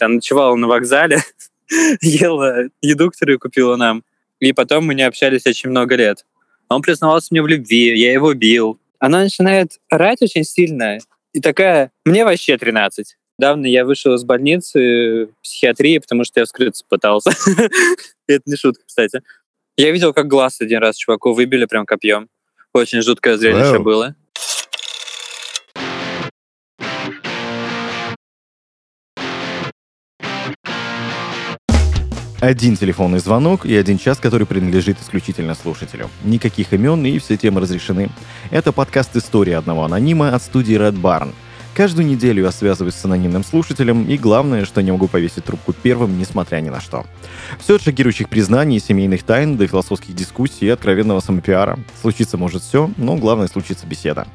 Она ночевала на вокзале, ела еду, которую купила нам. И потом мы не общались очень много лет. Он признавался мне в любви, я его бил. Она начинает орать очень сильно. И такая, мне вообще 13. Недавно я вышел из больницы психиатрии, потому что я вскрыться пытался. Это не шутка, кстати. Я видел, как глаз один раз чуваку выбили прям копьем. Очень жуткое зрелище было. Один телефонный звонок и один час, который принадлежит исключительно слушателю. Никаких имен и все темы разрешены. Это подкаст «История одного анонима» от студии Red Barn. Каждую неделю я связываюсь с анонимным слушателем, и главное, что не могу повесить трубку первым, несмотря ни на что. Все от шокирующих признаний, семейных тайн до философских дискуссий и откровенного самопиара. Случиться может все, но главное случится беседа.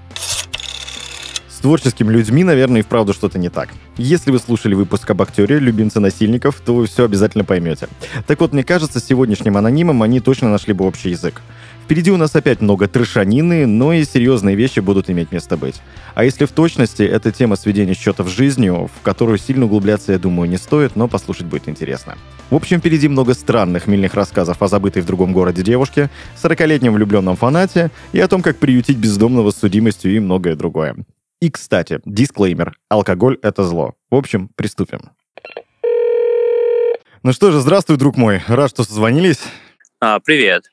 С творческими людьми, наверное, и вправду что-то не так. Если вы слушали выпуск об актере «Любимце насильников», то вы все обязательно поймете. Так вот, мне кажется, сегодняшним анонимом они точно нашли бы общий язык. Впереди у нас опять много трешанины, но и серьезные вещи будут иметь место быть. А если в точности, это тема сведения счетов с жизнью, в которую сильно углубляться, я думаю, не стоит, но послушать будет интересно. В общем, впереди много странных мильных рассказов о забытой в другом городе девушке, 40-летнем влюбленном фанате и о том, как приютить бездомного с судимостью и многое другое. И, кстати, дисклеймер. Алкоголь — это зло. В общем, приступим. Ну что же, здравствуй, друг мой. Рад, что созвонились. А, привет.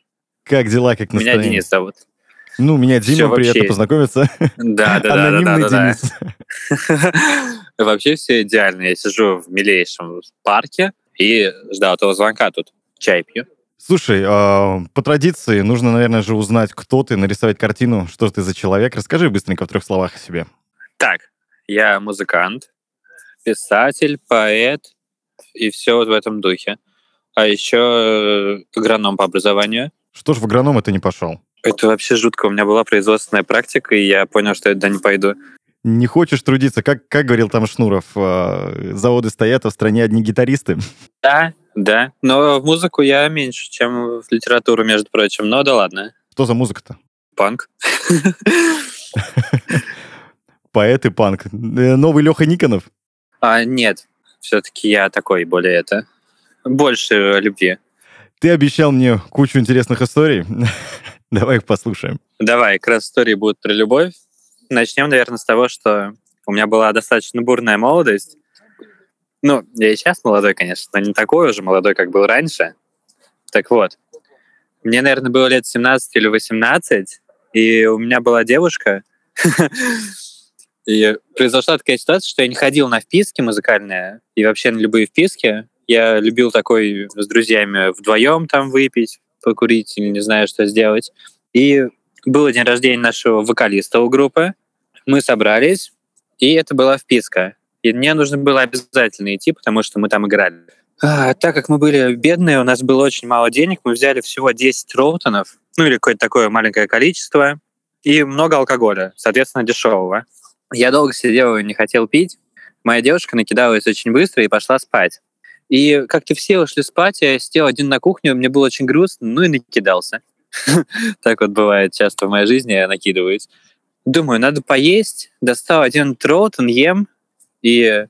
Как дела, как настроение? Меня Денис зовут. Ну, меня Дима, приятно вообще- познакомиться. Да, да, да, да, Анонимный да, да, Денис. да. Вообще все идеально. Я сижу в милейшем парке и ждал этого звонка тут. Чай пью. Слушай, а, по традиции нужно, наверное, же узнать, кто ты, нарисовать картину, что ты за человек. Расскажи быстренько в трех словах о себе. Так, я музыкант, писатель, поэт и все вот в этом духе. А еще э, агроном по образованию. Что ж в агроном это не пошел? Это вообще жутко. У меня была производственная практика, и я понял, что я туда не пойду. Не хочешь трудиться? Как, как говорил там Шнуров, а, заводы стоят, а в стране одни гитаристы. Да, да. Но в музыку я меньше, чем в литературу, между прочим. Но да ладно. Что за музыка-то? Панк. Поэт и панк. Э, Новый Леха Никонов? А, нет, все-таки я такой более это... Больше любви. Ты обещал мне кучу интересных историй. Давай их послушаем. Давай, как раз истории будут про любовь. Начнем, наверное, с того, что у меня была достаточно бурная молодость. Ну, я и сейчас молодой, конечно, но не такой уже молодой, как был раньше. Так вот, мне, наверное, было лет 17 или 18, и у меня была девушка, и произошла такая ситуация, что я не ходил на вписки музыкальные и вообще на любые вписки. Я любил такой с друзьями вдвоем там выпить, покурить или не знаю, что сделать. И был день рождения нашего вокалиста у группы. Мы собрались, и это была вписка. И мне нужно было обязательно идти, потому что мы там играли. А, так как мы были бедные, у нас было очень мало денег, мы взяли всего 10 роутонов, ну или какое-то такое маленькое количество, и много алкоголя, соответственно, дешевого. Я долго сидел и не хотел пить. Моя девушка накидалась очень быстро и пошла спать. И как-то все ушли спать, я сидел один на кухне, мне было очень грустно, ну и накидался. Так вот бывает часто в моей жизни, я накидываюсь. Думаю, надо поесть, достал один троутон, ем, и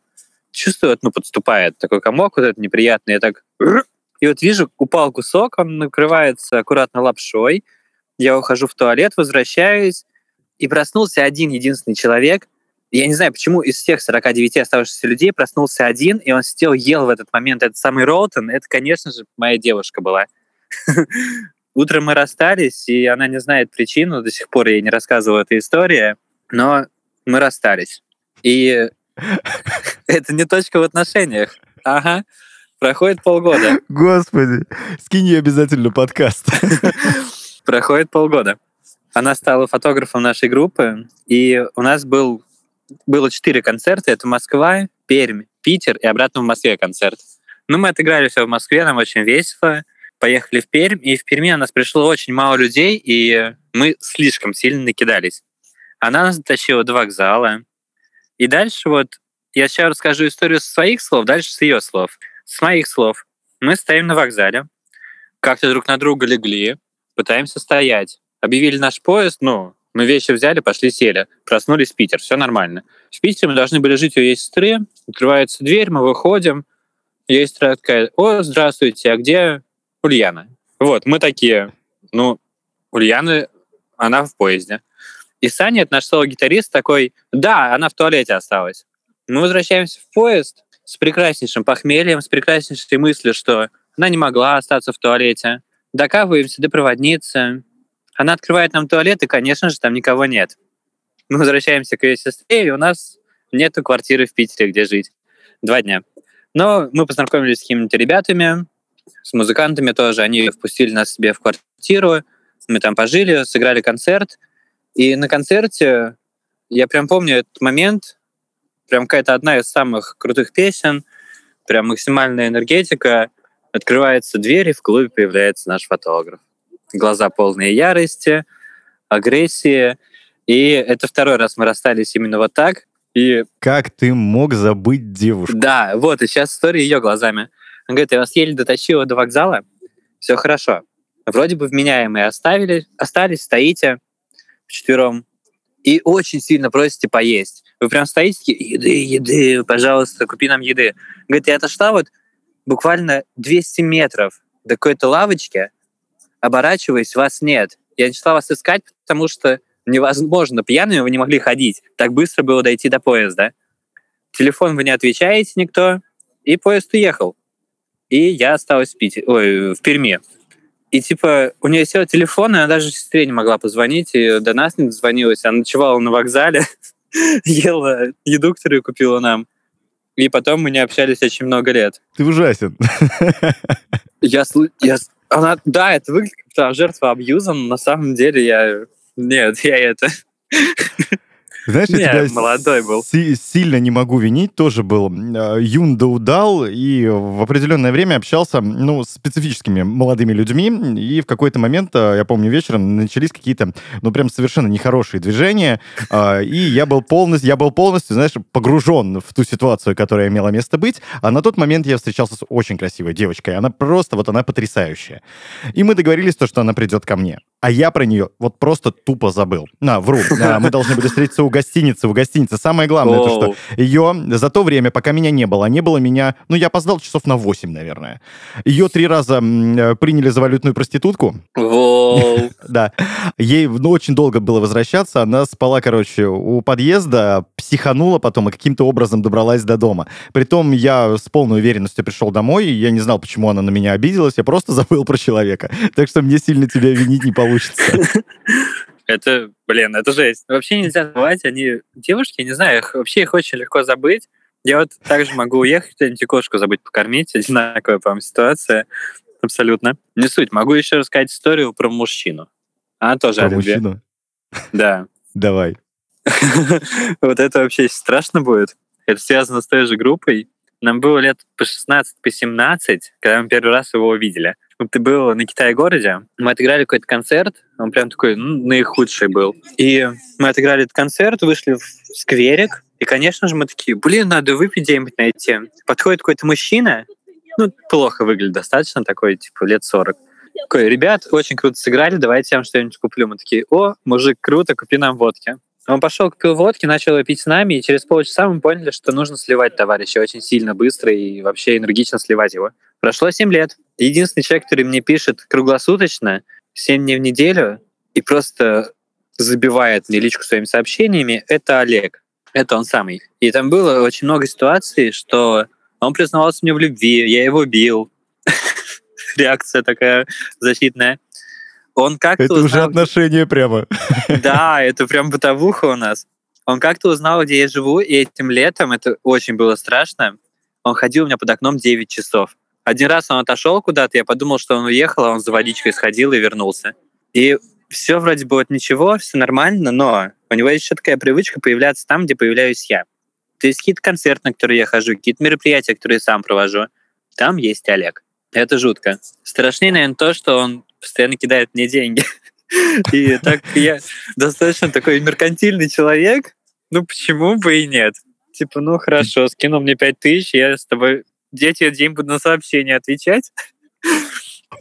чувствую, ну, подступает такой комок вот этот неприятный, я так... И вот вижу, упал кусок, он накрывается аккуратно лапшой, я ухожу в туалет, возвращаюсь, и проснулся один единственный человек. Я не знаю, почему из всех 49 оставшихся людей проснулся один, и он сидел, ел в этот момент этот самый Роутон. Это, конечно же, моя девушка была. Утром мы расстались, и она не знает причину, до сих пор ей не рассказывала эту историю, но мы расстались. И это не точка в отношениях. Ага. Проходит полгода. Господи, скинь ей обязательно подкаст. Проходит полгода. Она стала фотографом нашей группы, и у нас был, было четыре концерта. Это Москва, Пермь, Питер и обратно в Москве концерт. Ну, мы отыграли все в Москве, нам очень весело. Поехали в Пермь, и в Перми у нас пришло очень мало людей, и мы слишком сильно накидались. Она нас затащила до вокзала. И дальше вот я сейчас расскажу историю со своих слов, дальше с ее слов. С моих слов. Мы стоим на вокзале, как-то друг на друга легли, пытаемся стоять. Объявили наш поезд, ну, Мы вещи взяли, пошли, сели. Проснулись в Питер, все нормально. В Питере мы должны были жить у ее сестры. Открывается дверь, мы выходим. Ее сестра такая, о, здравствуйте, а где Ульяна? Вот, мы такие, ну, Ульяна, она в поезде. И Саня, это наш соло-гитарист, такой, да, она в туалете осталась. Мы возвращаемся в поезд с прекраснейшим похмельем, с прекраснейшей мыслью, что она не могла остаться в туалете. Докапываемся до проводницы. Она открывает нам туалет, и, конечно же, там никого нет. Мы возвращаемся к ее сестре, и у нас нету квартиры в Питере, где жить. Два дня. Но мы познакомились с какими-то ребятами, с музыкантами тоже. Они впустили нас себе в квартиру. Мы там пожили, сыграли концерт. И на концерте я прям помню этот момент, прям какая-то одна из самых крутых песен, прям максимальная энергетика. Открывается дверь, и в клубе появляется наш фотограф. Глаза полные ярости, агрессии. И это второй раз мы расстались именно вот так. И... Как ты мог забыть девушку? Да, вот, и сейчас история ее глазами. Он говорит, я вас еле дотащила до вокзала, все хорошо. Вроде бы вменяемые оставили, остались, стоите вчетвером, и очень сильно просите поесть. Вы прям стоите такие, еды, еды, пожалуйста, купи нам еды. Говорит, я отошла вот буквально 200 метров до какой-то лавочки, оборачиваясь, вас нет. Я начала вас искать, потому что невозможно, пьяными вы не могли ходить. Так быстро было дойти до поезда. Телефон вы не отвечаете никто, и поезд уехал. И я осталась в, Питере, ой, в Перми. И типа у нее сел телефон, и она даже сестре не могла позвонить, и до нас не дозвонилась. Она ночевала на вокзале, ела еду, которую купила нам. И потом мы не общались очень много лет. Ты ужасен. Я, я, она, да, это выглядит как жертва абьюза, но на самом деле я... Нет, я это... Знаешь, я тебя молодой был. сильно не могу винить, тоже был э, юн да удал, и в определенное время общался, ну, с специфическими молодыми людьми, и в какой-то момент, э, я помню, вечером начались какие-то, ну, прям совершенно нехорошие движения, э, и я был полностью, я был полностью, знаешь, погружен в ту ситуацию, которая имела место быть, а на тот момент я встречался с очень красивой девочкой, она просто, вот она потрясающая. И мы договорились, то, что она придет ко мне. А я про нее вот просто тупо забыл. На, вру. Мы должны были встретиться у гостиницы. У гостиницы. Самое главное, то, что ее за то время, пока меня не было, не было меня... Ну, я опоздал часов на 8, наверное. Ее три раза э, приняли за валютную проститутку. Да. Ей ну, очень долго было возвращаться. Она спала, короче, у подъезда, психанула потом и каким-то образом добралась до дома. Притом я с полной уверенностью пришел домой, и я не знал, почему она на меня обиделась. Я просто забыл про человека. Так что мне сильно тебя винить не получится. Это, блин, это жесть. Вообще нельзя забывать, они девушки, не знаю, их, вообще их очень легко забыть. Я вот также могу уехать, где-нибудь кошку забыть покормить. Одинаковая, по-моему, ситуация. Абсолютно. Не суть. Могу еще рассказать историю про мужчину. Она тоже Про мужчину? Да. Давай. Вот это вообще страшно будет. Это связано с той же группой. Нам было лет по 16, по 17, когда мы первый раз его увидели ты был на Китае-городе, мы отыграли какой-то концерт, он прям такой ну, наихудший был. И мы отыграли этот концерт, вышли в скверик, и, конечно же, мы такие, блин, надо выпить где-нибудь найти. Подходит какой-то мужчина, ну, плохо выглядит достаточно, такой, типа, лет 40. Такой, ребят, очень круто сыграли, давайте я вам что-нибудь куплю. Мы такие, о, мужик, круто, купи нам водки. Он пошел, купил водки, начал пить с нами, и через полчаса мы поняли, что нужно сливать товарища очень сильно, быстро и вообще энергично сливать его. Прошло 7 лет. Единственный человек, который мне пишет круглосуточно, 7 дней в неделю, и просто забивает мне личку своими сообщениями, это Олег. Это он самый. И там было очень много ситуаций, что он признавался мне в любви, я его бил. Реакция такая защитная. Он как-то Это узнал... уже отношения прямо. Да, это прям бытовуха у нас. Он как-то узнал, где я живу, и этим летом, это очень было страшно, он ходил у меня под окном 9 часов. Один раз он отошел куда-то, я подумал, что он уехал, а он за водичкой сходил и вернулся. И все вроде бы вот ничего, все нормально, но у него есть еще такая привычка появляться там, где появляюсь я. То есть какие-то концерты, на которые я хожу, какие-то мероприятия, которые я сам провожу, там есть Олег. Это жутко. Страшнее, наверное, то, что он постоянно кидает мне деньги. И так я достаточно такой меркантильный человек, ну почему бы и нет? Типа, ну хорошо, скинул мне пять тысяч, я с тобой тебе день буду на сообщение отвечать.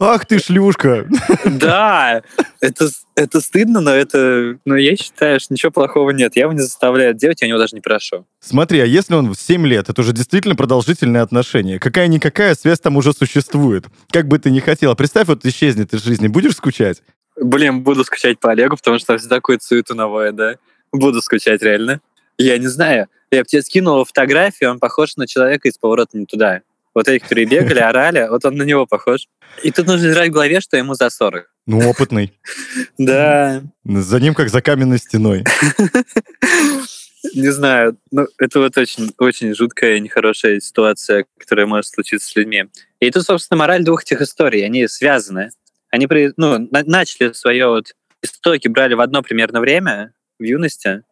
Ах ты шлюшка! Да, это, это стыдно, но это, но я считаю, что ничего плохого нет. Я его не заставляю делать, я у него даже не прошу. Смотри, а если он в 7 лет, это уже действительно продолжительные отношения. Какая-никакая связь там уже существует. Как бы ты ни хотела. Представь, вот исчезнет из жизни, будешь скучать? Блин, буду скучать по Олегу, потому что всегда такой суету новое, да. Буду скучать реально. Я не знаю. Я бы тебе скинул фотографию, он похож на человека из поворота не туда. Вот эти, которые бегали, орали, вот он на него похож. И тут нужно держать в голове, что ему за 40. Ну, опытный. Да. За ним как за каменной стеной. Не знаю, ну, это вот очень, очень жуткая и нехорошая ситуация, которая может случиться с людьми. И тут, собственно, мораль двух этих историй, они связаны. Они ну, начали свое вот истоки, брали в одно примерно время, в юности,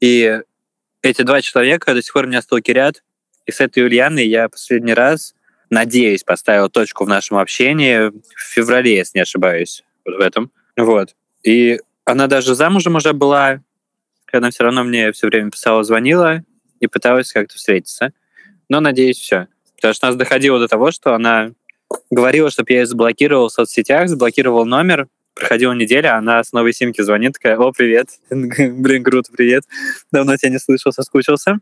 и эти два человека до сих пор меня сталкерят, и с этой Ульяной я последний раз, надеюсь, поставил точку в нашем общении в феврале, если не ошибаюсь, вот в этом. Вот. И она даже замужем уже была, она все равно мне все время писала, звонила и пыталась как-то встретиться. Но, надеюсь, все. Потому что нас доходило до того, что она говорила, чтобы я ее заблокировал в соцсетях, заблокировал номер, проходила неделя, она с новой симки звонит, такая, о, привет, блин, круто, привет, давно тебя не слышал, соскучился.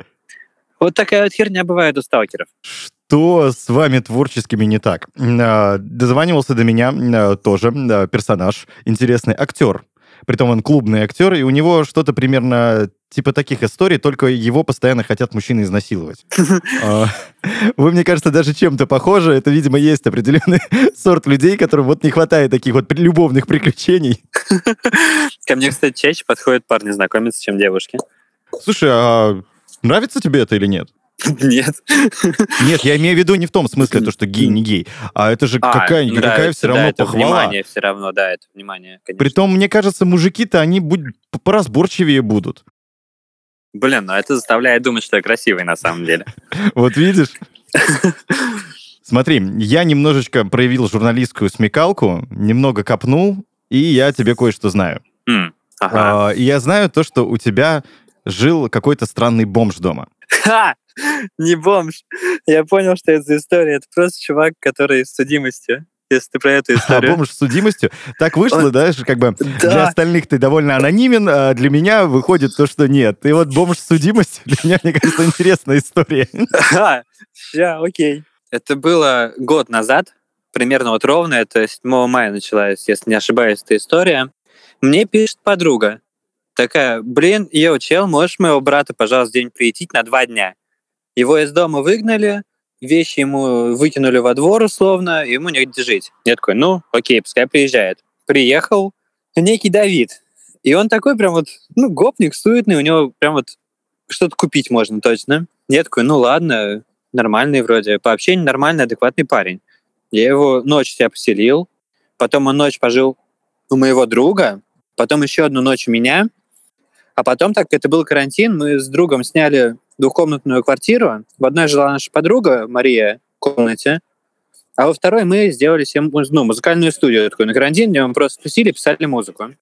Вот такая вот херня бывает у сталкеров. Что с вами творческими не так? А, дозванивался до меня а, тоже персонаж, интересный актер. Притом он клубный актер, и у него что-то примерно типа таких историй, только его постоянно хотят мужчины изнасиловать. А, вы, мне кажется, даже чем-то похожи. Это, видимо, есть определенный сорт людей, которым вот не хватает таких вот любовных приключений. Ко мне, кстати, чаще подходят парни знакомиться, чем девушки. Слушай, а Нравится тебе это или нет? Нет. Нет, я имею в виду не в том смысле, то, что гей, не гей, а это же а, какая-никакая все равно да, это похвала. внимание все равно, да, это внимание, конечно. Притом, мне кажется, мужики-то, они будь, поразборчивее будут. Блин, ну это заставляет думать, что я красивый на самом деле. Вот видишь? Смотри, я немножечко проявил журналистскую смекалку, немного копнул, и я тебе кое-что знаю. А, я знаю то, что у тебя жил какой-то странный бомж дома. Ха! Не бомж. Я понял, что это за история. Это просто чувак, который с судимостью если ты про эту историю. А бомж с судимостью? Так вышло, Он... да, как бы да. для остальных ты довольно анонимен, а для меня выходит то, что нет. И вот бомж с судимостью для меня, мне кажется, интересная история. А, все, окей. Это было год назад, примерно вот ровно, это 7 мая началась, если не ошибаюсь, эта история. Мне пишет подруга, Такая, блин, йоу, чел, можешь моего брата, пожалуйста, день приютить на два дня? Его из дома выгнали, вещи ему выкинули во двор условно, ему негде жить. Я такой, ну, окей, пускай приезжает. Приехал некий Давид. И он такой прям вот, ну, гопник, суетный, у него прям вот что-то купить можно точно. Я такой, ну ладно, нормальный вроде, по общению нормальный, адекватный парень. Я его ночь себя поселил, потом он ночь пожил у моего друга, потом еще одну ночь у меня, а потом, так как это был карантин, мы с другом сняли двухкомнатную квартиру. В одной жила наша подруга Мария в комнате, а во второй мы сделали себе ну, музыкальную студию такую на карантин, где мы просто тусили, писали музыку.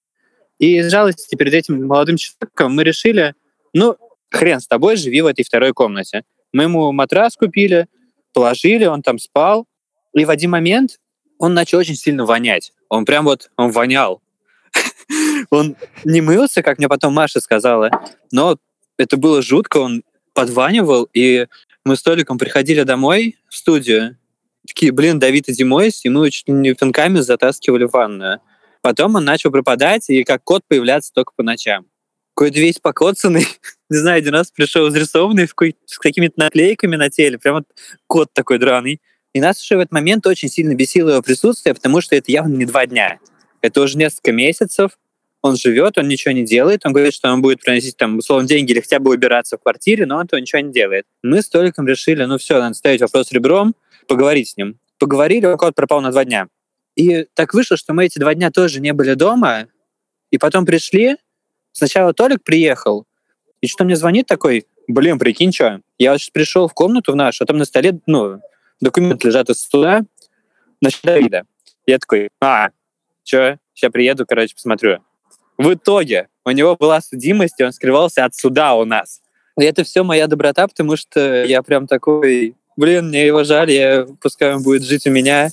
И из жалости перед этим молодым человеком мы решили, ну, хрен с тобой, живи в этой второй комнате. Мы ему матрас купили, положили, он там спал. И в один момент он начал очень сильно вонять. Он прям вот, он вонял. Он не мылся, как мне потом Маша сказала, но это было жутко, он подванивал, и мы с Толиком приходили домой в студию, такие, блин, Давид, иди мойся, и мы чуть не пинками затаскивали в ванную. Потом он начал пропадать, и как кот появляться только по ночам. Какой-то весь покоцанный, не знаю, один раз пришел изрисованный с какими-то наклейками на теле, прям вот кот такой драный. И нас уже в этот момент очень сильно бесило его присутствие, потому что это явно не два дня. Это уже несколько месяцев, он живет, он ничего не делает, он говорит, что он будет приносить там, условно, деньги или хотя бы убираться в квартире, но он этого ничего не делает. Мы с Толиком решили, ну все, надо ставить вопрос ребром, поговорить с ним. Поговорили, он кот пропал на два дня. И так вышло, что мы эти два дня тоже не были дома, и потом пришли, сначала Толик приехал, и что мне звонит такой, блин, прикинь, что, я вот пришел в комнату в нашу, а там на столе, ну, документы лежат из суда, значит, Давида. Я такой, а, что, сейчас приеду, короче, посмотрю. В итоге у него была судимость, и он скрывался от суда у нас. И это все моя доброта, потому что я прям такой, блин, мне его жаль, я, пускай он будет жить у меня.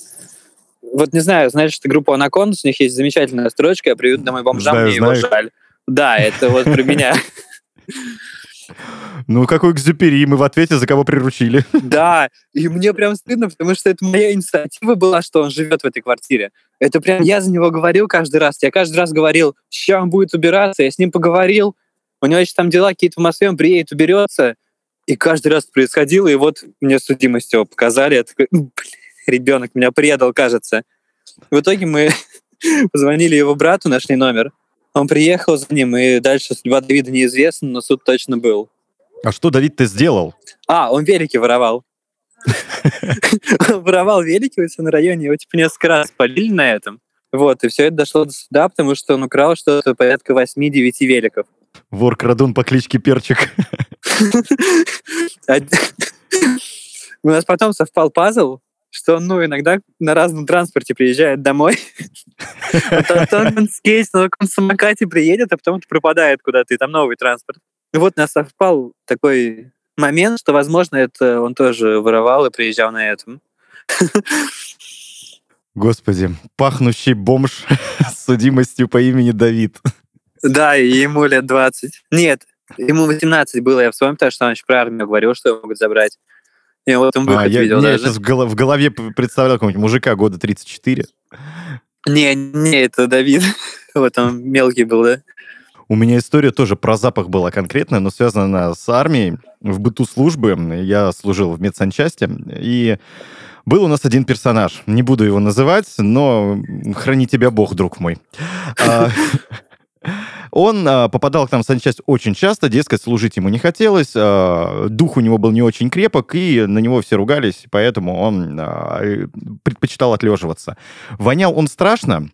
вот не знаю, знаешь, что группа Анаконд, у них есть замечательная строчка «Я приведу домой бомжам, Знаю, мне его знаю. жаль». Да, это вот про меня. Ну, какой экзюпери, мы в ответе за кого приручили. Да, и мне прям стыдно, потому что это моя инициатива была, что он живет в этой квартире. Это прям я за него говорил каждый раз. Я каждый раз говорил, сейчас он будет убираться, я с ним поговорил, у него еще там дела какие-то в Москве, он приедет, уберется. И каждый раз происходило, и вот мне судимость его показали. Я такой, «М, блин, ребенок меня предал, кажется. В итоге мы позвонили его брату, нашли номер. Он приехал за ним, и дальше судьба Давида неизвестна, но суд точно был. А что Давид ты сделал? А, он велики воровал. Воровал велики у себя на районе, его типа несколько раз полили на этом. Вот, и все это дошло до суда, потому что он украл что-то порядка 8-9 великов. Вор-крадун по кличке Перчик. У нас потом совпал пазл, что он, ну, иногда на разном транспорте приезжает домой. Вот он- то он с кейс на каком самокате приедет, а потом это пропадает куда-то, и там новый транспорт. И вот у нас совпал такой момент, что, возможно, это он тоже воровал и приезжал на этом. Господи, пахнущий бомж с судимостью по имени Давид. Да, и ему лет 20. Нет, ему 18 было, я вспомнил, потому что он еще про армию говорил, что его могут забрать. И вот он А, выход я, видел не, я сейчас в, голо- в голове представлял какого-нибудь мужика года 34. Не, не, это Давид. Вот он мелкий был, да? У меня история тоже про запах была конкретная, но связана она с армией. В быту службы я служил в медсанчасти, и был у нас один персонаж. Не буду его называть, но храни тебя Бог, друг мой. А, Он а, попадал к нам в санчасть очень часто, дескать, служить ему не хотелось, а, дух у него был не очень крепок, и на него все ругались, поэтому он предпочитал отлеживаться. Вонял он страшно,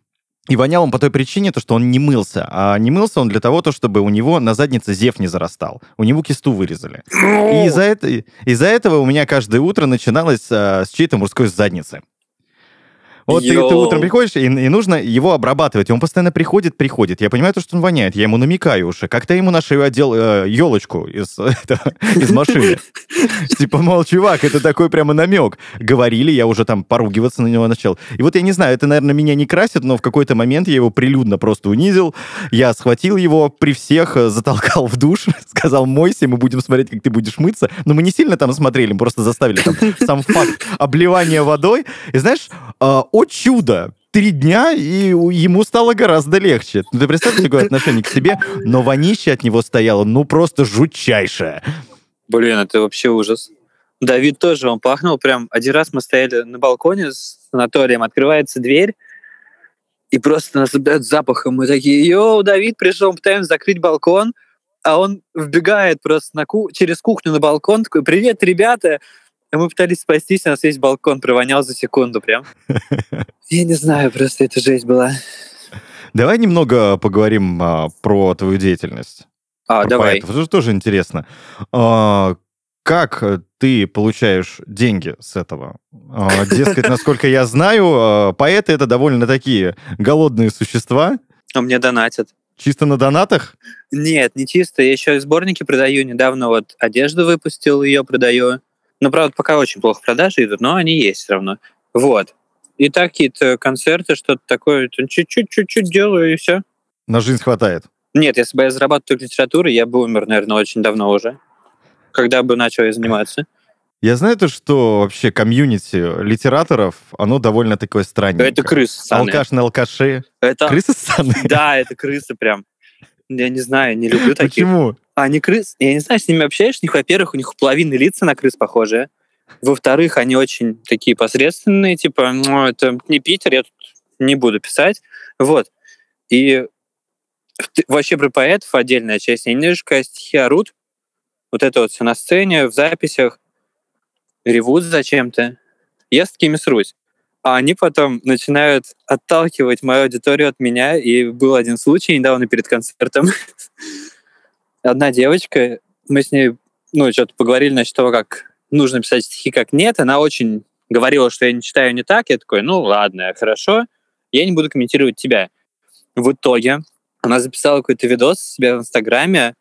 и вонял он по той причине, то, что он не мылся. А не мылся он для того, то, чтобы у него на заднице зев не зарастал. У него кисту вырезали. И из-за это- из-за этого у меня каждое утро начиналось а, с чьей-то мужской задницы. Вот ты, ты утром приходишь, и, и нужно его обрабатывать. И он постоянно приходит, приходит. Я понимаю, то, что он воняет. Я ему намекаю уже. Как-то ему нашел отдел елочку из, этого- из машины. Типа, мол, чувак, это такой прямо намек. Говорили, я уже там поругиваться на него начал. И вот я не знаю, это, наверное, меня не красит, но в какой-то момент я его прилюдно просто унизил. Я схватил его при всех, э, затолкал в душ, сказал, мойся, мы будем смотреть, как ты будешь мыться. Но мы не сильно там смотрели, мы просто заставили там сам факт обливания водой. И знаешь, э, о чудо, три дня, и ему стало гораздо легче. Ну, ты представь такое отношение к себе, но вонище от него стояло, ну, просто жутчайшее. Блин, это вообще ужас. Давид тоже, он пахнул прям... Один раз мы стояли на балконе с санаторием, открывается дверь, и просто нас обдает запахом. Мы такие, йоу, Давид пришел, пытаемся закрыть балкон, а он вбегает просто на ку- через кухню на балкон, такой, привет, ребята! И мы пытались спастись, у нас весь балкон провонял за секунду прям. Я не знаю, просто это жесть была. Давай немного поговорим а, про твою деятельность. А, про давай. поэтов. Это же тоже интересно. А, как ты получаешь деньги с этого? А, дескать, насколько я знаю, а, поэты это довольно такие голодные существа, А мне донатят. чисто на донатах. Нет, не чисто. Я еще и сборники продаю. Недавно вот одежду выпустил, ее продаю. Ну, правда, пока очень плохо продажи идут, но они есть все равно. Вот. И так какие-то концерты, что-то такое, то чуть-чуть, чуть-чуть делаю, и все. На жизнь хватает. Нет, если бы я зарабатывал только литературой, я бы умер, наверное, очень давно уже. Когда бы начал я заниматься. Я знаю то, что вообще комьюнити литераторов, оно довольно такое странненькое. Это крысы ссаные. Алкаш на алкаше. Это... Крысы ссаные? Да, это крысы прям. Я не знаю, не люблю таких. Почему? А они крыс, я не знаю, с ними общаешься, у них, во-первых, у них половины лица на крыс похожие. Во-вторых, они очень такие посредственные, типа, ну, это не Питер, я тут не буду писать. Вот. И вообще про поэтов отдельная часть. Они немножко стихи орут. Вот это вот все на сцене, в записях. Ревут зачем-то. Я с такими срусь. А они потом начинают отталкивать мою аудиторию от меня. И был один случай недавно перед концертом. Одна девочка, мы с ней, ну, что-то поговорили насчет того, как нужно писать стихи, как нет. Она очень говорила, что я не читаю не так. Я такой, ну, ладно, хорошо. Я не буду комментировать тебя. В итоге она записала какой-то видос у себя в Инстаграме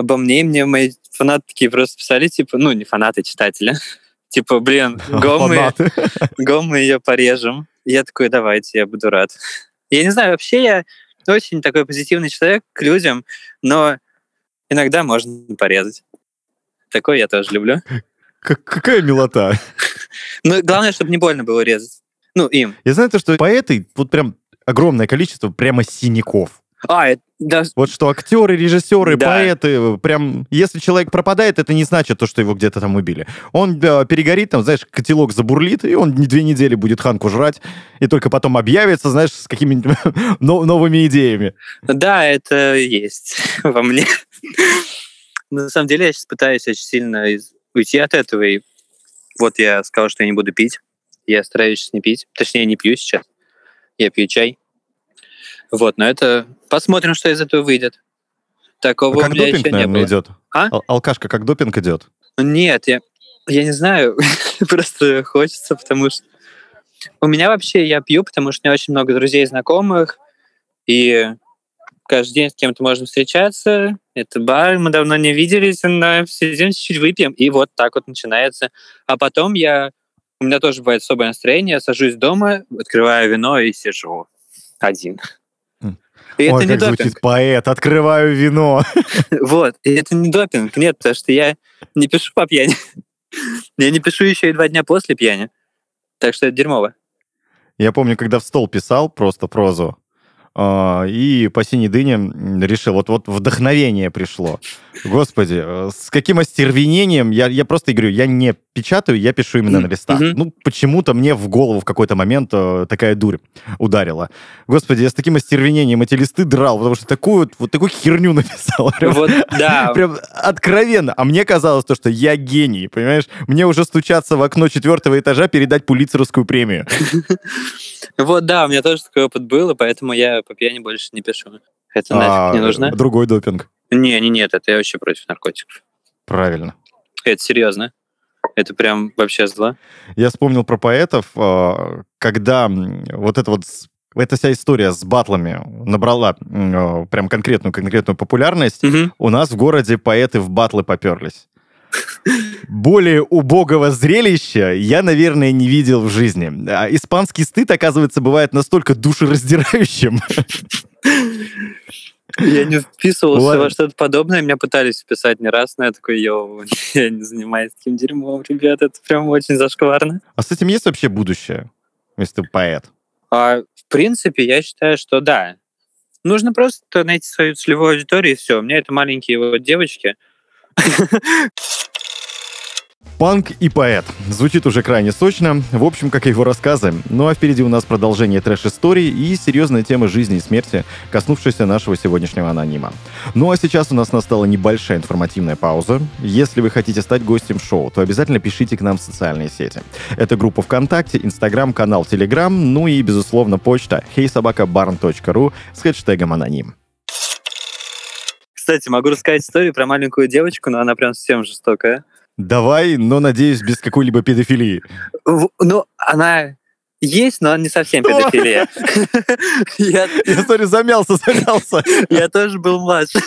обо мне, мне мои фанаты такие просто писали, типа, ну, не фанаты, читатели. Типа, блин, го мы, Фанаты. го мы ее порежем. я такой, давайте, я буду рад. Я не знаю, вообще я очень такой позитивный человек к людям, но иногда можно порезать. Такое я тоже люблю. Как, какая милота. Ну, главное, чтобы не больно было резать. Ну, им. Я знаю то, что поэты, вот прям огромное количество прямо синяков. А, это, да, Вот что актеры, режиссеры, Да. поэты, прям, если человек пропадает, это не значит то, что его где-то там убили. Он да, перегорит, там, знаешь, котелок забурлит, и он две недели будет ханку жрать, и только потом объявится, знаешь, с какими-нибудь но- новыми идеями. да, это есть во мне. На самом деле я сейчас пытаюсь очень сильно уйти от этого. И вот я сказал, что я не буду пить. Я стараюсь сейчас не пить. Точнее, не пью сейчас. Я пью чай. Вот, но это... Посмотрим, что из этого выйдет. Такого как у меня допинг, еще не наверное, было. идет. А? Ал- алкашка как допинг идет. Нет, я, я не знаю. Просто хочется, потому что... У меня вообще, я пью, потому что у меня очень много друзей и знакомых, и каждый день с кем-то можно встречаться. Это бар, мы давно не виделись, но сидим чуть-чуть выпьем, и вот так вот начинается. А потом я... У меня тоже бывает особое настроение, я сажусь дома, открываю вино и сижу один. М. И это Ой, не как допинг. звучит поэт, открываю вино. Вот, и это не допинг, нет, потому что я не пишу по пьяни. Я не пишу еще и два дня после пьяни. Так что это дерьмово. Я помню, когда в стол писал просто прозу, и по синей дыне решил, вот, вот вдохновение пришло. Господи, э, с каким остервенением, я, я просто говорю, я не печатаю, я пишу именно на листах. Ну, почему-то мне в голову в какой-то момент э, такая дурь ударила. Господи, я с таким остервенением эти листы драл, потому что такую, вот, такую херню написал. Прям, Вот, да. прям откровенно. А мне казалось то, что я гений, понимаешь? Мне уже стучаться в окно четвертого этажа передать пулицеровскую премию. Вот, да, у меня тоже такой опыт был, и поэтому я по пьяни больше не пишу. Это А, нафиг не нужно. Другой допинг. Не, не, нет, это я вообще против наркотиков. Правильно. Это серьезно. Это прям вообще зло. Я вспомнил про поэтов, а, когда вот это вот эта вся история с батлами набрала э, прям конкретную конкретную популярность. Мгм. У нас в городе поэты в батлы поперлись. Более убогого зрелища я, наверное, не видел в жизни. А испанский стыд, оказывается, бывает настолько душераздирающим. Я не вписывался Ладно. во что-то подобное. Меня пытались вписать не раз, но я такой, йоу, я не занимаюсь таким дерьмом, ребят, это прям очень зашкварно. А с этим есть вообще будущее, если ты поэт? А, в принципе, я считаю, что да. Нужно просто найти свою целевую аудиторию, и все. У меня это маленькие вот девочки. Панк и поэт. Звучит уже крайне сочно, в общем, как и его рассказы. Ну а впереди у нас продолжение трэш-истории и серьезная тема жизни и смерти, коснувшаяся нашего сегодняшнего анонима. Ну а сейчас у нас настала небольшая информативная пауза. Если вы хотите стать гостем шоу, то обязательно пишите к нам в социальные сети. Это группа ВКонтакте, Инстаграм, канал Телеграм, ну и, безусловно, почта heysobakabarn.ru с хэштегом аноним. Кстати, могу рассказать историю про маленькую девочку, но она прям совсем жестокая. Давай, но, надеюсь, без какой-либо педофилии. Ну, она есть, но не совсем педофилия. Я смотрю, замялся, замялся. я тоже был младше.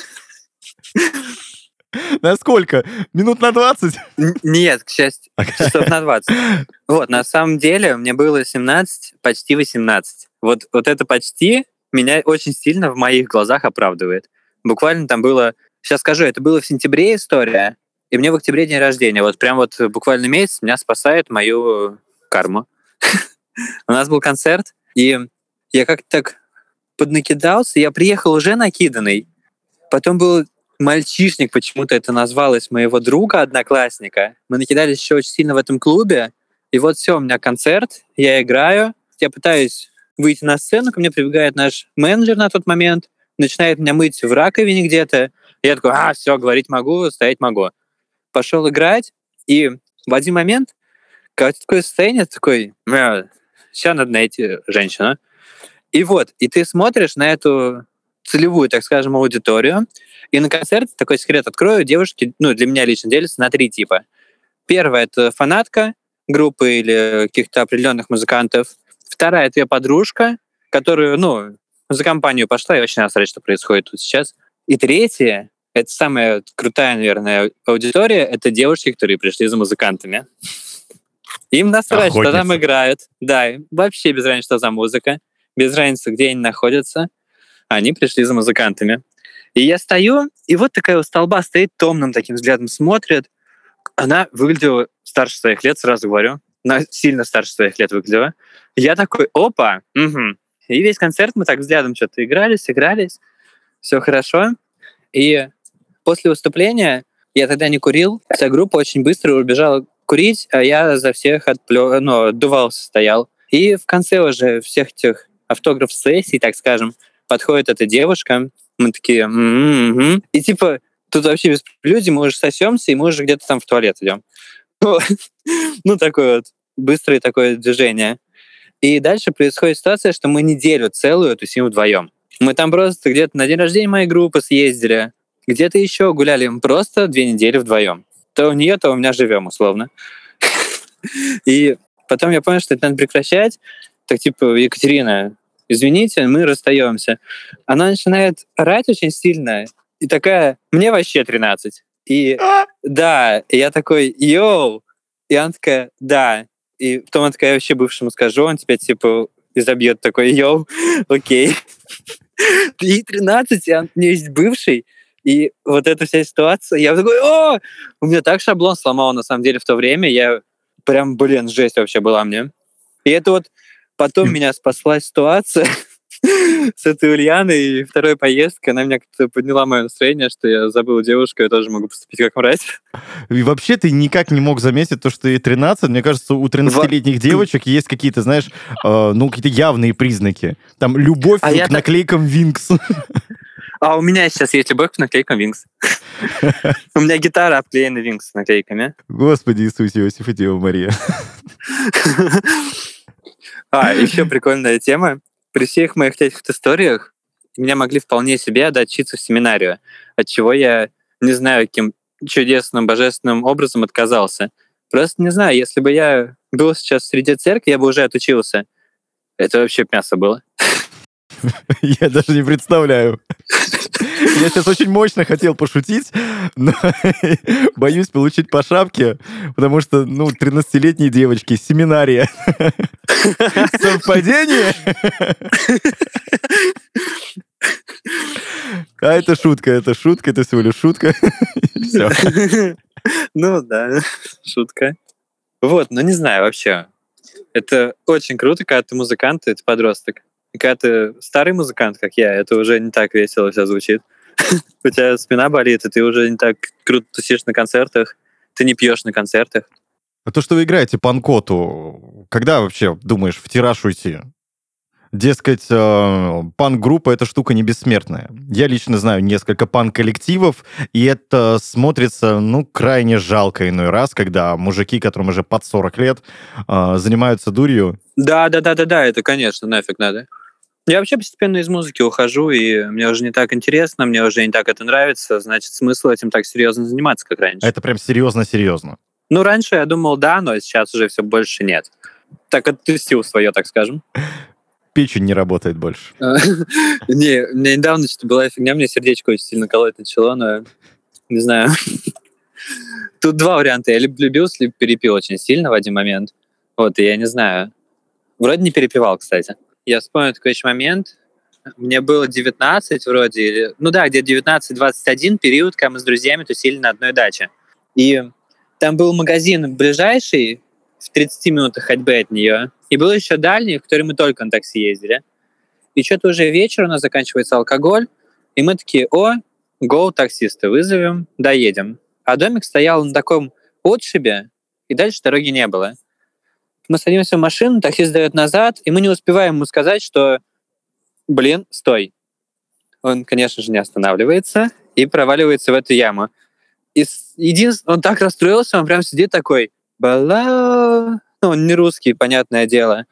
На сколько? Минут на 20? Н- Нет, к счастью, часов на 20. Вот, на самом деле, мне было 17, почти 18. Вот, вот это почти меня очень сильно в моих глазах оправдывает. Буквально там было, сейчас скажу, это было в сентябре история, и мне в октябре день рождения. Вот прям вот буквально месяц меня спасает мою карму. У нас был концерт, и я как-то так поднакидался, я приехал уже накиданный. Потом был мальчишник, почему-то это назвалось моего друга, одноклассника. Мы накидались еще очень сильно в этом клубе. И вот все, у меня концерт, я играю, я пытаюсь выйти на сцену, ко мне прибегает наш менеджер на тот момент, начинает меня мыть в раковине где-то. Я такой, а, все, говорить могу, стоять могу. Пошел играть, и в один момент какое-то такое состояние, такой, сейчас надо найти женщину. И вот, и ты смотришь на эту целевую, так скажем, аудиторию, и на концерте, такой секрет открою, девушки, ну, для меня лично делятся на три типа. Первая — это фанатка группы или каких-то определенных музыкантов. Вторая — это ее подружка, которую, ну, за компанию пошла и вообще насрать, что происходит тут сейчас. И третья — это самая крутая, наверное, аудитория — это девушки, которые пришли за музыкантами. Им насрать, что там играют. Да, вообще без разницы, что за музыка. Без разницы, где они находятся. Они пришли за музыкантами. И я стою, и вот такая у столба стоит, томным таким взглядом смотрит. Она выглядела старше своих лет, сразу говорю. Она сильно старше своих лет выглядела. Я такой, опа, угу. И весь концерт мы так взглядом что-то игрались, игрались. Все хорошо. И после выступления я тогда не курил. Вся группа очень быстро убежала курить, а я за всех отплё... ну, отдувался, стоял. И в конце уже всех этих автограф-сессий, так скажем, подходит эта девушка, мы такие, м-м-м. и типа, тут вообще без люди, мы уже сосемся, и мы уже где-то там в туалет идем. ну, такое вот быстрое такое движение. И дальше происходит ситуация, что мы неделю целую тусим вдвоем. Мы там просто где-то на день рождения моей группы съездили, где-то еще гуляли просто две недели вдвоем. То у нее, то у меня живем, условно. И потом я понял, что это надо прекращать. Так типа, Екатерина, извините, мы расстаемся. Она начинает орать очень сильно. И такая, мне вообще 13. И да, и я такой, йоу. И она такая, да. И потом она такая, я вообще бывшему скажу, он тебя типа изобьет такой, йоу, окей. Ей 13, и он, у нее есть бывший. И вот эта вся ситуация, я такой, о! У меня так шаблон сломал, на самом деле, в то время. Я прям, блин, жесть вообще была мне. И это вот потом меня спасла ситуация с этой Ульяной и второй поездкой. Она меня как-то подняла мое настроение, что я забыл девушку, я тоже могу поступить как мразь. И вообще ты никак не мог заметить то, что ей 13. Мне кажется, у 13-летних девочек есть какие-то, знаешь, э, ну, какие-то явные признаки. Там любовь а к наклейкам Винкс. А у меня сейчас есть любовь к наклейкам Винкс. У меня гитара обклеена Винкс наклейками. Господи Иисусе, Иосиф и Дева Мария. А, еще прикольная тема. При всех моих этих историях меня могли вполне себе отдать в семинарию, от чего я не знаю, каким чудесным, божественным образом отказался. Просто не знаю, если бы я был сейчас среди церкви, я бы уже отучился. Это вообще мясо было. Я даже не представляю. Я сейчас очень мощно хотел пошутить, но боюсь получить по шапке, потому что, ну, 13-летние девочки, семинария. Совпадение? А это шутка, это шутка, это всего лишь шутка. Ну да, шутка. Вот, но не знаю вообще. Это очень круто, когда ты музыкант, и ты подросток. И когда ты старый музыкант, как я, это уже не так весело все звучит. У тебя спина болит, и ты уже не так круто тусишь на концертах, ты не пьешь на концертах. А то, что вы играете панкоту, когда вообще думаешь в тираж уйти? Дескать, э, панк-группа — это штука не бессмертная. Я лично знаю несколько панк-коллективов, и это смотрится, ну, крайне жалко иной раз, когда мужики, которым уже под 40 лет, э, занимаются дурью. Да-да-да-да-да, это, конечно, нафиг надо. Я вообще постепенно из музыки ухожу, и мне уже не так интересно, мне уже не так это нравится, значит, смысл этим так серьезно заниматься, как раньше. Это прям серьезно-серьезно? Ну, раньше я думал, да, но сейчас уже все больше нет. Так отпустил свое, так скажем. Печень не работает больше. Не, у меня недавно что-то была фигня, мне сердечко очень сильно колоть начало, но не знаю. Тут два варианта. Я либо любился, либо перепил очень сильно в один момент. Вот, и я не знаю. Вроде не перепивал, кстати. Я вспомнил такой еще момент. Мне было 19 вроде, ну да, где-то 19-21 период, когда мы с друзьями тусили на одной даче. И там был магазин ближайший, в 30 минутах ходьбы от нее. И был еще дальний, в который мы только на такси ездили. И что-то уже вечер у нас заканчивается алкоголь, и мы такие, о, гоу таксиста вызовем, доедем. А домик стоял на таком отшибе, и дальше дороги не было мы садимся в машину, таксист дает назад, и мы не успеваем ему сказать, что, блин, стой. Он, конечно же, не останавливается и проваливается в эту яму. И единственное, он так расстроился, он прям сидит такой, бала, ну, он не русский, понятное дело.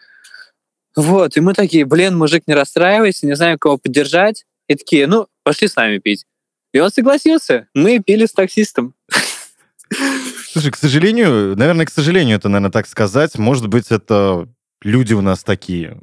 Вот, и мы такие, блин, мужик, не расстраивайся, не знаю, кого поддержать. И такие, ну, пошли с нами пить. И он согласился. Мы пили с таксистом. Слушай, к сожалению, наверное, к сожалению, это, наверное, так сказать. Может быть, это люди у нас такие.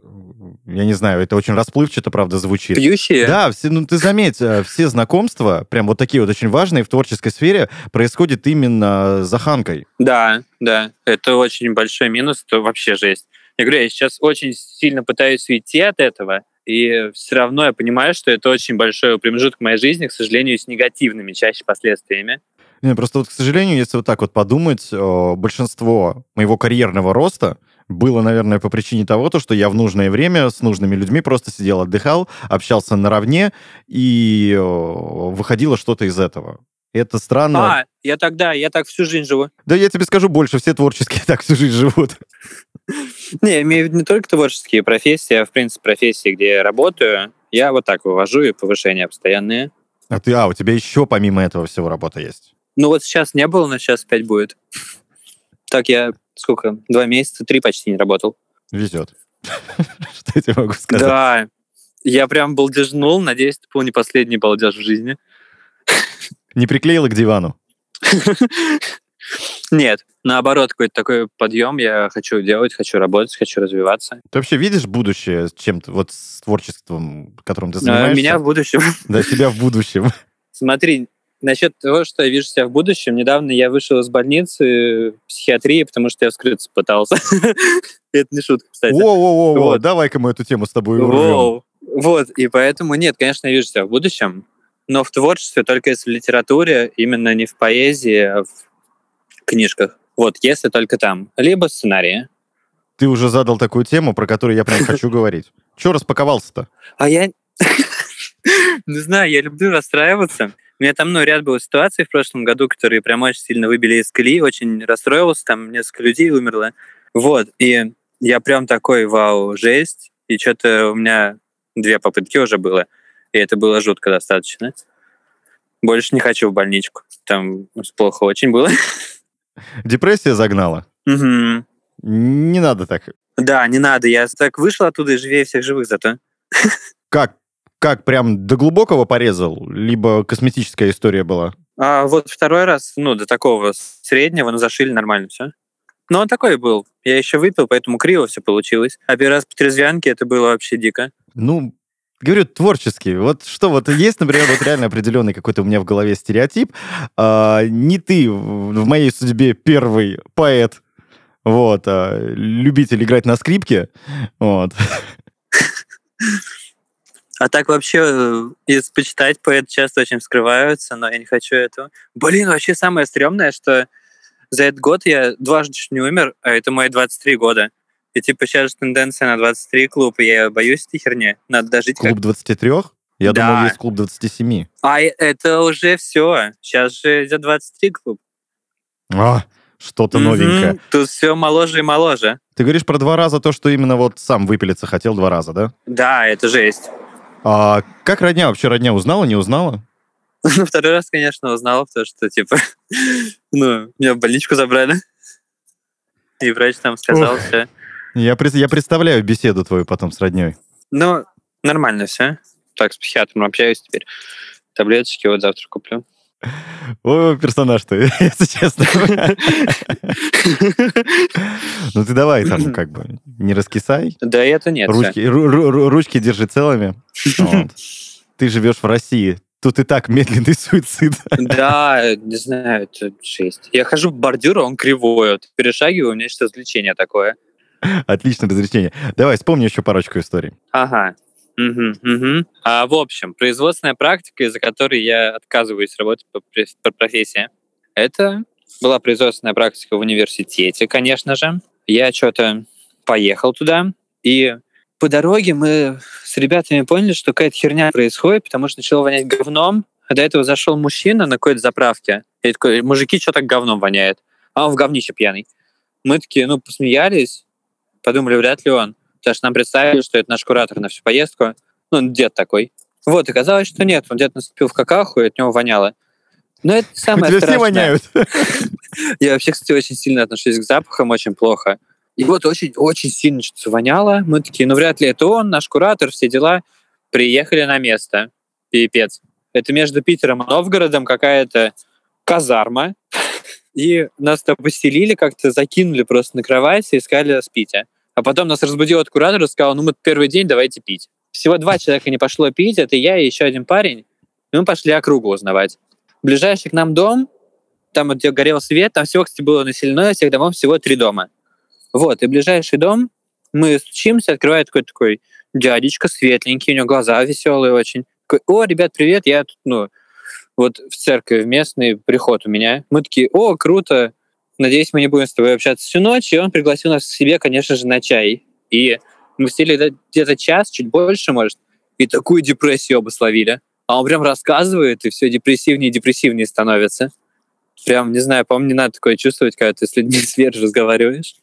я не знаю, это очень расплывчато, правда, звучит. Пьющие? Да, все, ну ты заметь, э, все знакомства, прям вот такие вот очень важные в творческой сфере, происходят именно за Ханкой. Да, да, это очень большой минус, это вообще жесть. Я говорю, я сейчас очень сильно пытаюсь уйти от этого, и все равно я понимаю, что это очень большой промежуток моей жизни, к сожалению, с негативными чаще последствиями. Не, просто вот, к сожалению, если вот так вот подумать, большинство моего карьерного роста было, наверное, по причине того, то, что я в нужное время с нужными людьми просто сидел, отдыхал, общался наравне, и выходило что-то из этого. Это странно. А, я тогда, я так всю жизнь живу. Да я тебе скажу больше, все творческие так всю жизнь живут. Не, я имею в виду не только творческие профессии, а, в принципе, профессии, где я работаю. Я вот так вывожу и повышения постоянные. А ты, а, у тебя еще помимо этого всего работа есть? Ну вот сейчас не было, но сейчас пять будет. Так я сколько? Два месяца, три почти не работал. Везет. Что я тебе могу сказать? Да. Я прям балдежнул. Надеюсь, это был не последний балдеж в жизни. Не приклеила к дивану? Нет, наоборот, какой-то такой подъем я хочу делать, хочу работать, хочу развиваться. Ты вообще видишь будущее чем-то, вот с творчеством, которым ты занимаешься? Меня в будущем. Да, себя в будущем. Смотри, насчет того, что я вижу себя в будущем, недавно я вышел из больницы психиатрии, потому что я вскрыться пытался. Это не шутка, кстати. Воу-воу-воу, давай-ка мы эту тему с тобой урвем. Вот, и поэтому нет, конечно, я вижу себя в будущем, но в творчестве только если в литературе, именно не в поэзии, а в книжках. Вот, если только там. Либо сценарии. Ты уже задал такую тему, про которую я прям хочу говорить. Чего распаковался-то? А я... Не знаю, я люблю расстраиваться. У меня там, ну, ряд было ситуаций в прошлом году, которые прям очень сильно выбили из колеи, очень расстроился, там несколько людей умерло. Вот, и я прям такой, вау, жесть. И что-то у меня две попытки уже было, и это было жутко достаточно. Больше не хочу в больничку. Там плохо очень было. Депрессия загнала? Угу. Не надо так. Да, не надо. Я так вышел оттуда и живее всех живых зато. Как? Как, прям до глубокого порезал? Либо косметическая история была? А вот второй раз, ну, до такого среднего, ну, зашили нормально все. Но он такой был. Я еще выпил, поэтому криво все получилось. А первый раз по трезвянке это было вообще дико. Ну, говорю, творческий. Вот что, вот есть, например, вот реально определенный какой-то у меня в голове стереотип. А, не ты в моей судьбе первый поэт, вот, а, любитель играть на скрипке, вот. А так вообще, э, если почитать, поэты часто очень вскрываются, но я не хочу этого. Блин, вообще самое стрёмное, что за этот год я дважды чуть не умер, а это мои 23 года. И типа сейчас тенденция на 23 клуб, и я боюсь этой херни. Надо дожить Клуб как... 23? Я да. думал, есть клуб 27. А это уже все. Сейчас же идет 23 клуб. А, что-то mm-hmm. новенькое. Тут все моложе и моложе. Ты говоришь про два раза то, что именно вот сам выпилиться хотел два раза, да? Да, это жесть. А как родня? Вообще родня узнала, не узнала? Ну, второй раз, конечно, узнала, потому что, типа, ну, меня в больничку забрали. И врач там сказал Ух. все. Я, я представляю беседу твою потом с родней. Ну, нормально все. Так, с психиатром общаюсь теперь. Таблеточки вот завтра куплю. О, персонаж ты, если честно. Ну ты давай там как бы не раскисай. Да это нет. Ручки, ручки держи целыми. Ты живешь в России. Тут и так медленный суицид. Да, не знаю, это жесть. Я хожу по бордюру, он кривой. Вот, перешагиваю, у меня что развлечение такое. Отличное развлечение. Давай, вспомни еще парочку историй. Ага. Угу, угу. А, в общем, производственная практика, из-за которой я отказываюсь работать по, по профессии, это была производственная практика в университете, конечно же. Я что-то поехал туда, и по дороге мы с ребятами поняли, что какая-то херня происходит, потому что начало вонять говном, а до этого зашел мужчина на какой-то заправке. И такой, мужики, что так говном воняет? А он в говнище пьяный. Мы такие, ну, посмеялись, подумали, вряд ли он. Потому что нам представили, что это наш куратор на всю поездку. Ну, дед такой. Вот, и казалось, что нет. Он дед наступил в какаху, и от него воняло. Но это самое Тебя страшное. все воняют. Я вообще, кстати, очень сильно отношусь к запахам, очень плохо. И вот очень, очень сильно что-то воняло. Мы такие, ну вряд ли это он, наш куратор, все дела. Приехали на место. Пипец. Это между Питером и Новгородом какая-то казарма. И нас там поселили, как-то закинули просто на кровать и сказали, спите. А потом нас разбудил от куратора и сказал, ну мы первый день, давайте пить. Всего два человека не пошло пить, это я и еще один парень. И мы пошли округу узнавать. Ближайший к нам дом, там где горел свет, там всего, кстати, было населено, всех домов всего три дома. Вот, и ближайший дом, мы стучимся, открывает какой-то такой дядечка светленький, у него глаза веселые очень. Такой, о, ребят, привет, я тут, ну, вот в церковь местный приход у меня. Мы такие, о, круто, надеюсь, мы не будем с тобой общаться всю ночь. И он пригласил нас к себе, конечно же, на чай. И мы сидели где-то час, чуть больше, может, и такую депрессию оба словили. А он прям рассказывает, и все депрессивнее и депрессивнее становится. Прям, не знаю, по-моему, не надо такое чувствовать, когда ты с людьми сверх разговариваешь.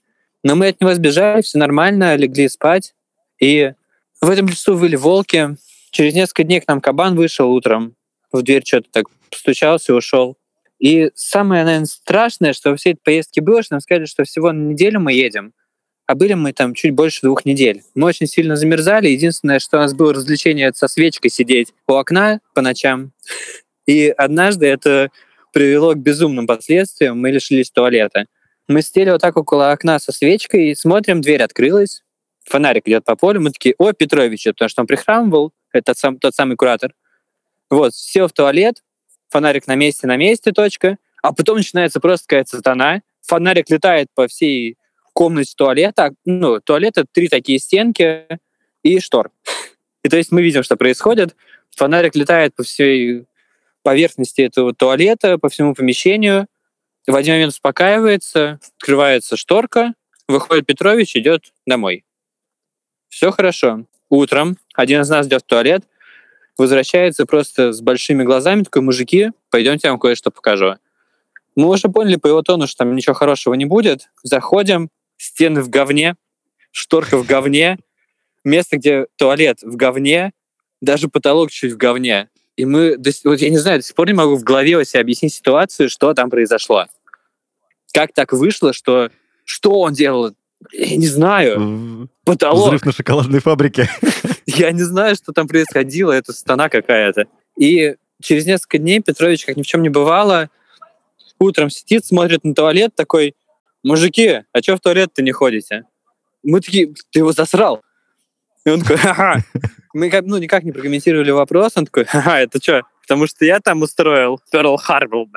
Но мы от него сбежали, все нормально, легли спать. И в этом лесу были волки. Через несколько дней к нам кабан вышел утром. В дверь что-то так постучался и ушел. И самое, наверное, страшное, что во всей этой поездке было, что нам сказали, что всего на неделю мы едем, а были мы там чуть больше двух недель. Мы очень сильно замерзали. Единственное, что у нас было развлечение, это со свечкой сидеть у окна по ночам. И однажды это привело к безумным последствиям. Мы лишились туалета. Мы сидели вот так около окна со свечкой и смотрим, дверь открылась, фонарик идет по полю. Мы такие, о, Петрович, потому что он прихрамывал, это сам, тот самый куратор. Вот, сел в туалет, фонарик на месте, на месте, точка. А потом начинается просто какая-то сатана. Фонарик летает по всей комнате туалета. Ну, туалет — это три такие стенки и штор. И то есть мы видим, что происходит. Фонарик летает по всей поверхности этого туалета, по всему помещению. В один момент успокаивается, открывается шторка, выходит Петрович, идет домой. Все хорошо. Утром один из нас идет в туалет, возвращается просто с большими глазами, такой, мужики, пойдемте я вам кое-что покажу. Мы уже поняли по его тону, что там ничего хорошего не будет. Заходим, стены в говне, шторка в говне, место, где туалет в говне, даже потолок чуть в говне. И мы, вот я не знаю, до сих пор не могу в голове себе объяснить ситуацию, что там произошло. Как так вышло, что что он делал? Я не знаю. Потолок. Взрыв на шоколадной фабрике. Я не знаю, что там происходило. Это стана какая-то. И через несколько дней Петрович, как ни в чем не бывало, утром сидит, смотрит на туалет, такой, мужики, а что в туалет-то не ходите? Мы такие, ты его засрал. И он такой, ха-ха. Мы как, ну, никак не прокомментировали вопрос. Он такой, ха-ха, это что? Потому что я там устроил Перл Харбор.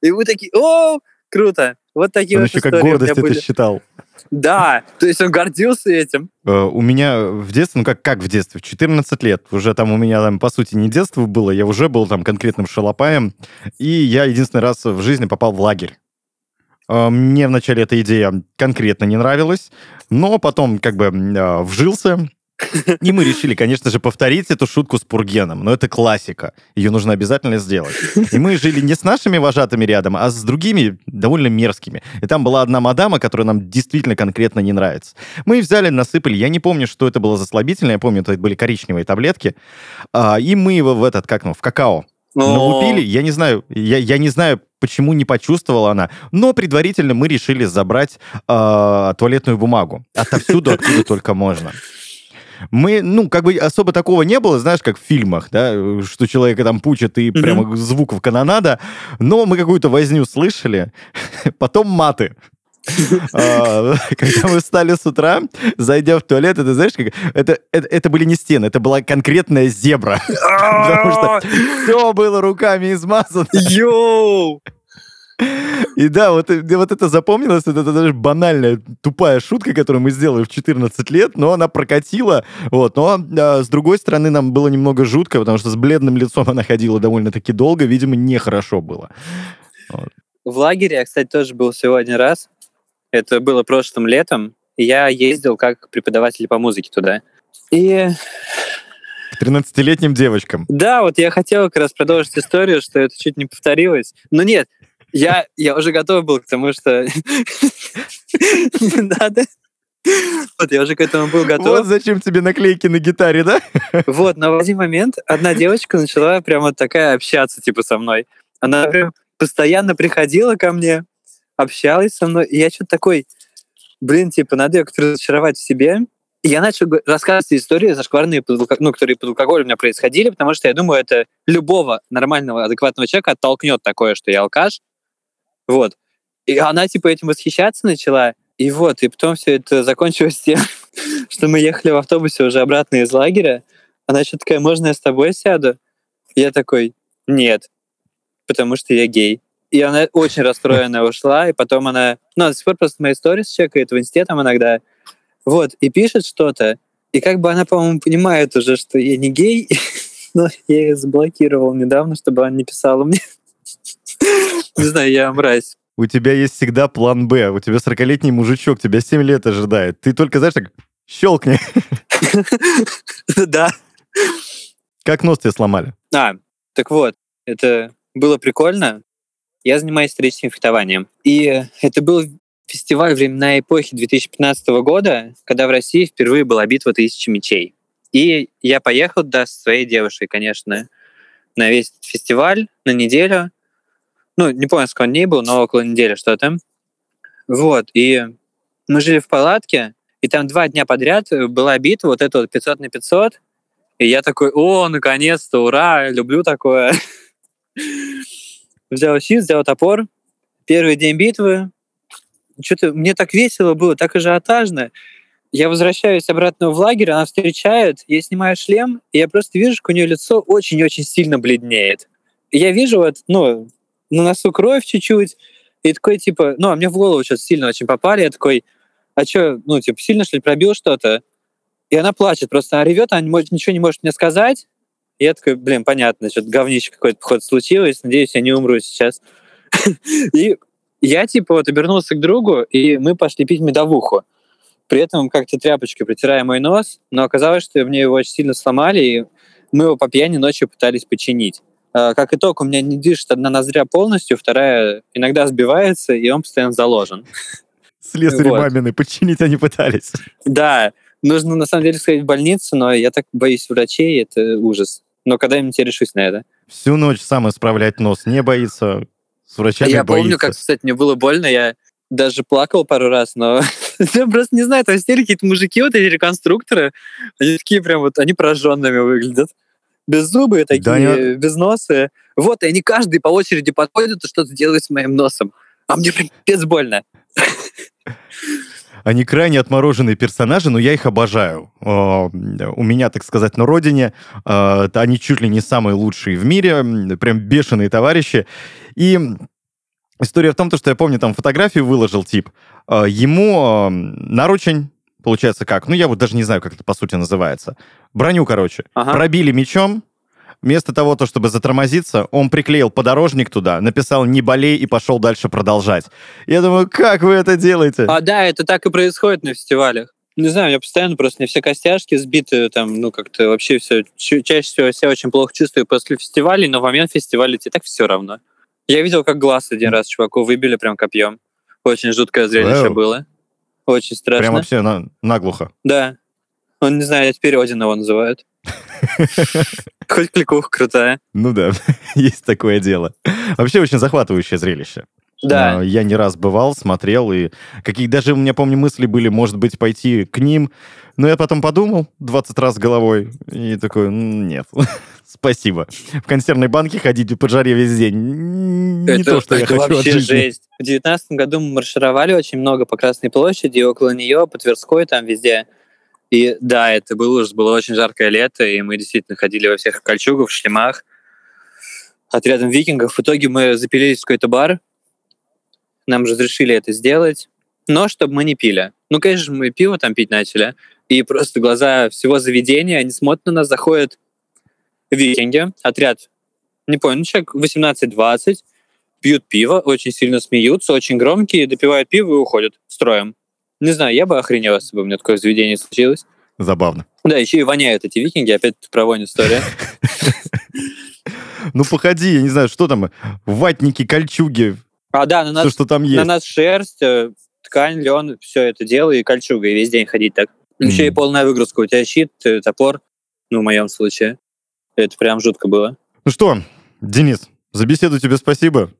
И мы такие, о, круто. Вот такие он вот еще как гордость это были. считал. Да, то есть он гордился этим. Uh, у меня в детстве, ну как, как в детстве, в 14 лет, уже там у меня там, по сути, не детство было, я уже был там конкретным шалопаем, и я единственный раз в жизни попал в лагерь. Uh, мне вначале эта идея конкретно не нравилась, но потом как бы uh, вжился, и мы решили, конечно же, повторить эту шутку с Пургеном. Но это классика. Ее нужно обязательно сделать. И мы жили не с нашими вожатыми рядом, а с другими довольно мерзкими. И там была одна мадама, которая нам действительно конкретно не нравится. Мы взяли, насыпали. Я не помню, что это было за слабительное. Я помню, это были коричневые таблетки. А, и мы его в этот, как ну, в какао налупили. Я не знаю, я, я не знаю, почему не почувствовала она, но предварительно мы решили забрать э, туалетную бумагу отовсюду, откуда только можно. Мы, ну, как бы особо такого не было, знаешь, как в фильмах, да, что человека там пучат и mm-hmm. прямо звуков канонада, но мы какую-то возню слышали, потом маты. А, когда мы встали с утра, зайдя в туалет, это знаешь, как это, это, это были не стены, это была конкретная зебра. Потому что все было руками измазано. Йоу! И да, вот, вот это запомнилось, это, это даже банальная, тупая шутка, которую мы сделали в 14 лет, но она прокатила. Вот. Но а, с другой стороны, нам было немного жутко, потому что с бледным лицом она ходила довольно-таки долго, видимо, нехорошо было. Вот. В лагере я, кстати, тоже был сегодня раз. Это было прошлым летом. Я ездил как преподаватель по музыке туда. И к 13-летним девочкам. Да, вот я хотел как раз продолжить историю, что это чуть не повторилось. Но нет, я, я уже готов был к тому, что не надо. Вот, я уже к этому был готов. Вот зачем тебе наклейки на гитаре, да? Вот, но в один момент одна девочка начала прямо такая общаться, типа, со мной. Она прям постоянно приходила ко мне, общалась со мной, и я что-то такой, блин, типа, надо ее как-то разочаровать в себе. И я начал рассказывать истории зашкварные, ну, которые под алкоголем у меня происходили, потому что я думаю, это любого нормального, адекватного человека оттолкнет такое, что я алкаш, вот. И она, типа, этим восхищаться начала. И вот, и потом все это закончилось тем, что мы ехали в автобусе уже обратно из лагеря. Она что такая, можно я с тобой сяду? Я такой, нет, потому что я гей. И она очень расстроенная ушла, и потом она, ну, до сих пор просто мои сторис чекает в инсте там иногда, вот, и пишет что-то, и как бы она, по-моему, понимает уже, что я не гей, но я ее заблокировал недавно, чтобы она не писала мне. Не знаю, я мразь. У тебя есть всегда план Б. У тебя 40-летний мужичок, тебя 7 лет ожидает. Ты только, знаешь, так щелкни. Да. Как нос тебе сломали? А, так вот, это было прикольно. Я занимаюсь историческим фехтованием. И это был фестиваль времена эпохи 2015 года, когда в России впервые была битва тысячи мечей. И я поехал да, со своей девушкой, конечно, на весь фестиваль, на неделю. Ну, не помню, сколько дней был, но около недели что-то. Вот, и мы жили в палатке, и там два дня подряд была битва, вот это вот 500 на 500, и я такой, о, наконец-то, ура, люблю такое. Взял щит, взял топор. Первый день битвы. Что-то мне так весело было, так ажиотажно. Я возвращаюсь обратно в лагерь, она встречает, я снимаю шлем, и я просто вижу, что у нее лицо очень-очень сильно бледнеет. Я вижу вот, ну, на носу кровь чуть-чуть, и такой, типа, ну, а мне в голову что-то сильно очень попали, я такой, а что, ну, типа, сильно, что ли, пробил что-то? И она плачет, просто она ревет, она ничего не может мне сказать. И я такой, блин, понятно, что-то говнище какой-то поход случилось, надеюсь, я не умру сейчас. И я, типа, вот обернулся к другу, и мы пошли пить медовуху. При этом как-то тряпочкой протирая мой нос, но оказалось, что мне его очень сильно сломали, и мы его по пьяни ночью пытались починить. А, как итог, у меня не дышит одна ноздря полностью, вторая иногда сбивается, и он постоянно заложен. Слесари вот. мамины починить они пытались. Да, нужно на самом деле сходить в больницу, но я так боюсь врачей, это ужас. Но когда-нибудь я решусь на это. Всю ночь сам исправлять нос не боится, с врачами Я боится. помню, как, кстати, мне было больно, я даже плакал пару раз, но я просто не знаю, там сидели какие-то мужики, вот эти реконструкторы, они такие прям вот, они пораженными выглядят. Без зубы такие, да, не... без носа. Вот, и они каждый по очереди подходят и что-то делают с моим носом. А мне прям пец больно. Они крайне отмороженные персонажи, но я их обожаю. У меня, так сказать, на родине а, они чуть ли не самые лучшие в мире, прям бешеные товарищи. И история в том, что я помню, там фотографию выложил тип. А, ему наручень получается как? Ну, я вот даже не знаю, как это по сути называется. Броню, короче. Ага. Пробили мечом, Вместо того, то, чтобы затормозиться, он приклеил подорожник туда, написал «не болей» и пошел дальше продолжать. Я думаю, как вы это делаете? А, да, это так и происходит на фестивалях. Не знаю, я постоянно просто не все костяшки сбиты, там, ну, как-то вообще все, чаще всего себя очень плохо чувствую после фестивалей, но в момент фестиваля тебе так все равно. Я видел, как глаз один раз чуваку выбили прям копьем. Очень жуткое зрелище Вау. было. Очень страшно. Прям вообще на, наглухо. Да. Он, не знаю, теперь Один его называют. Хоть кликуха крутая. Ну да, есть такое дело. Вообще очень захватывающее зрелище. Да. Я не раз бывал, смотрел, и какие даже у меня, помню, мысли были, может быть, пойти к ним. Но я потом подумал 20 раз головой и такой, нет, спасибо. В консервной банке ходить по жаре весь день не это, то, что я хочу вообще от жизни. жесть. В девятнадцатом году мы маршировали очень много по Красной площади, около нее, по Тверской, там везде. И да, это было ужас, было очень жаркое лето, и мы действительно ходили во всех кольчугах, в шлемах, отрядом викингов. В итоге мы запилились в какой-то бар, нам разрешили это сделать, но чтобы мы не пили. Ну, конечно, мы пиво там пить начали, и просто глаза всего заведения, они смотрят на нас, заходят викинги, отряд, не помню, ну, человек 18-20, пьют пиво, очень сильно смеются, очень громкие, допивают пиво и уходят строем. Не знаю, я бы охренел, если бы у меня такое заведение случилось. Забавно. Да, еще и воняют эти викинги, опять про вонь история. Ну, походи, я не знаю, что там, ватники, кольчуги, а, да, на нас, что там есть. На нас шерсть, э, ткань, лен, все это дело, и кольчуга, и весь день ходить так. Еще и полная выгрузка. У тебя щит, э, топор, ну, в моем случае. Это прям жутко было. Ну что, Денис, за беседу тебе спасибо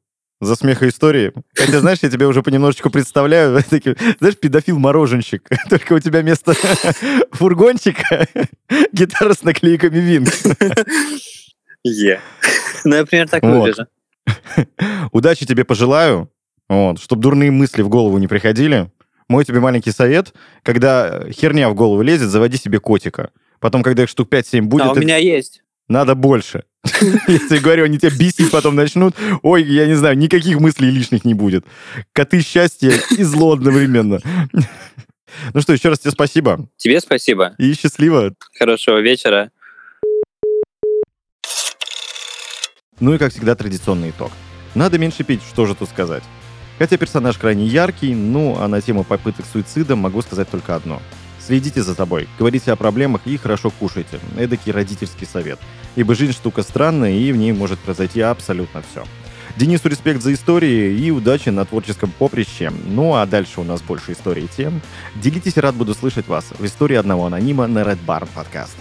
за смех и истории. Хотя, знаешь, я тебя уже понемножечку представляю. Знаешь, педофил-мороженщик. Только у тебя вместо фургончика гитара с наклейками Винкс. Е. Ну, я примерно так выгляжу. Удачи тебе пожелаю, вот, чтобы дурные мысли в голову не приходили. Мой тебе маленький совет, когда херня в голову лезет, заводи себе котика. Потом, когда их штук 5-7 будет... А у меня есть. Надо больше. Я тебе говорю, они тебя бесить потом начнут. Ой, я не знаю, никаких мыслей лишних не будет. Коты счастья и зло одновременно. Ну что, еще раз тебе спасибо. Тебе спасибо. И счастливо. Хорошего вечера. Ну и, как всегда, традиционный итог. Надо меньше пить, что же тут сказать. Хотя персонаж крайне яркий, ну а на тему попыток суицида могу сказать только одно. Следите за собой, говорите о проблемах и хорошо кушайте. Эдакий родительский совет. Ибо жизнь штука странная, и в ней может произойти абсолютно все. Денису респект за истории и удачи на творческом поприще. Ну а дальше у нас больше историй и тем. Делитесь, рад буду слышать вас в истории одного анонима на Red Barn подкаст.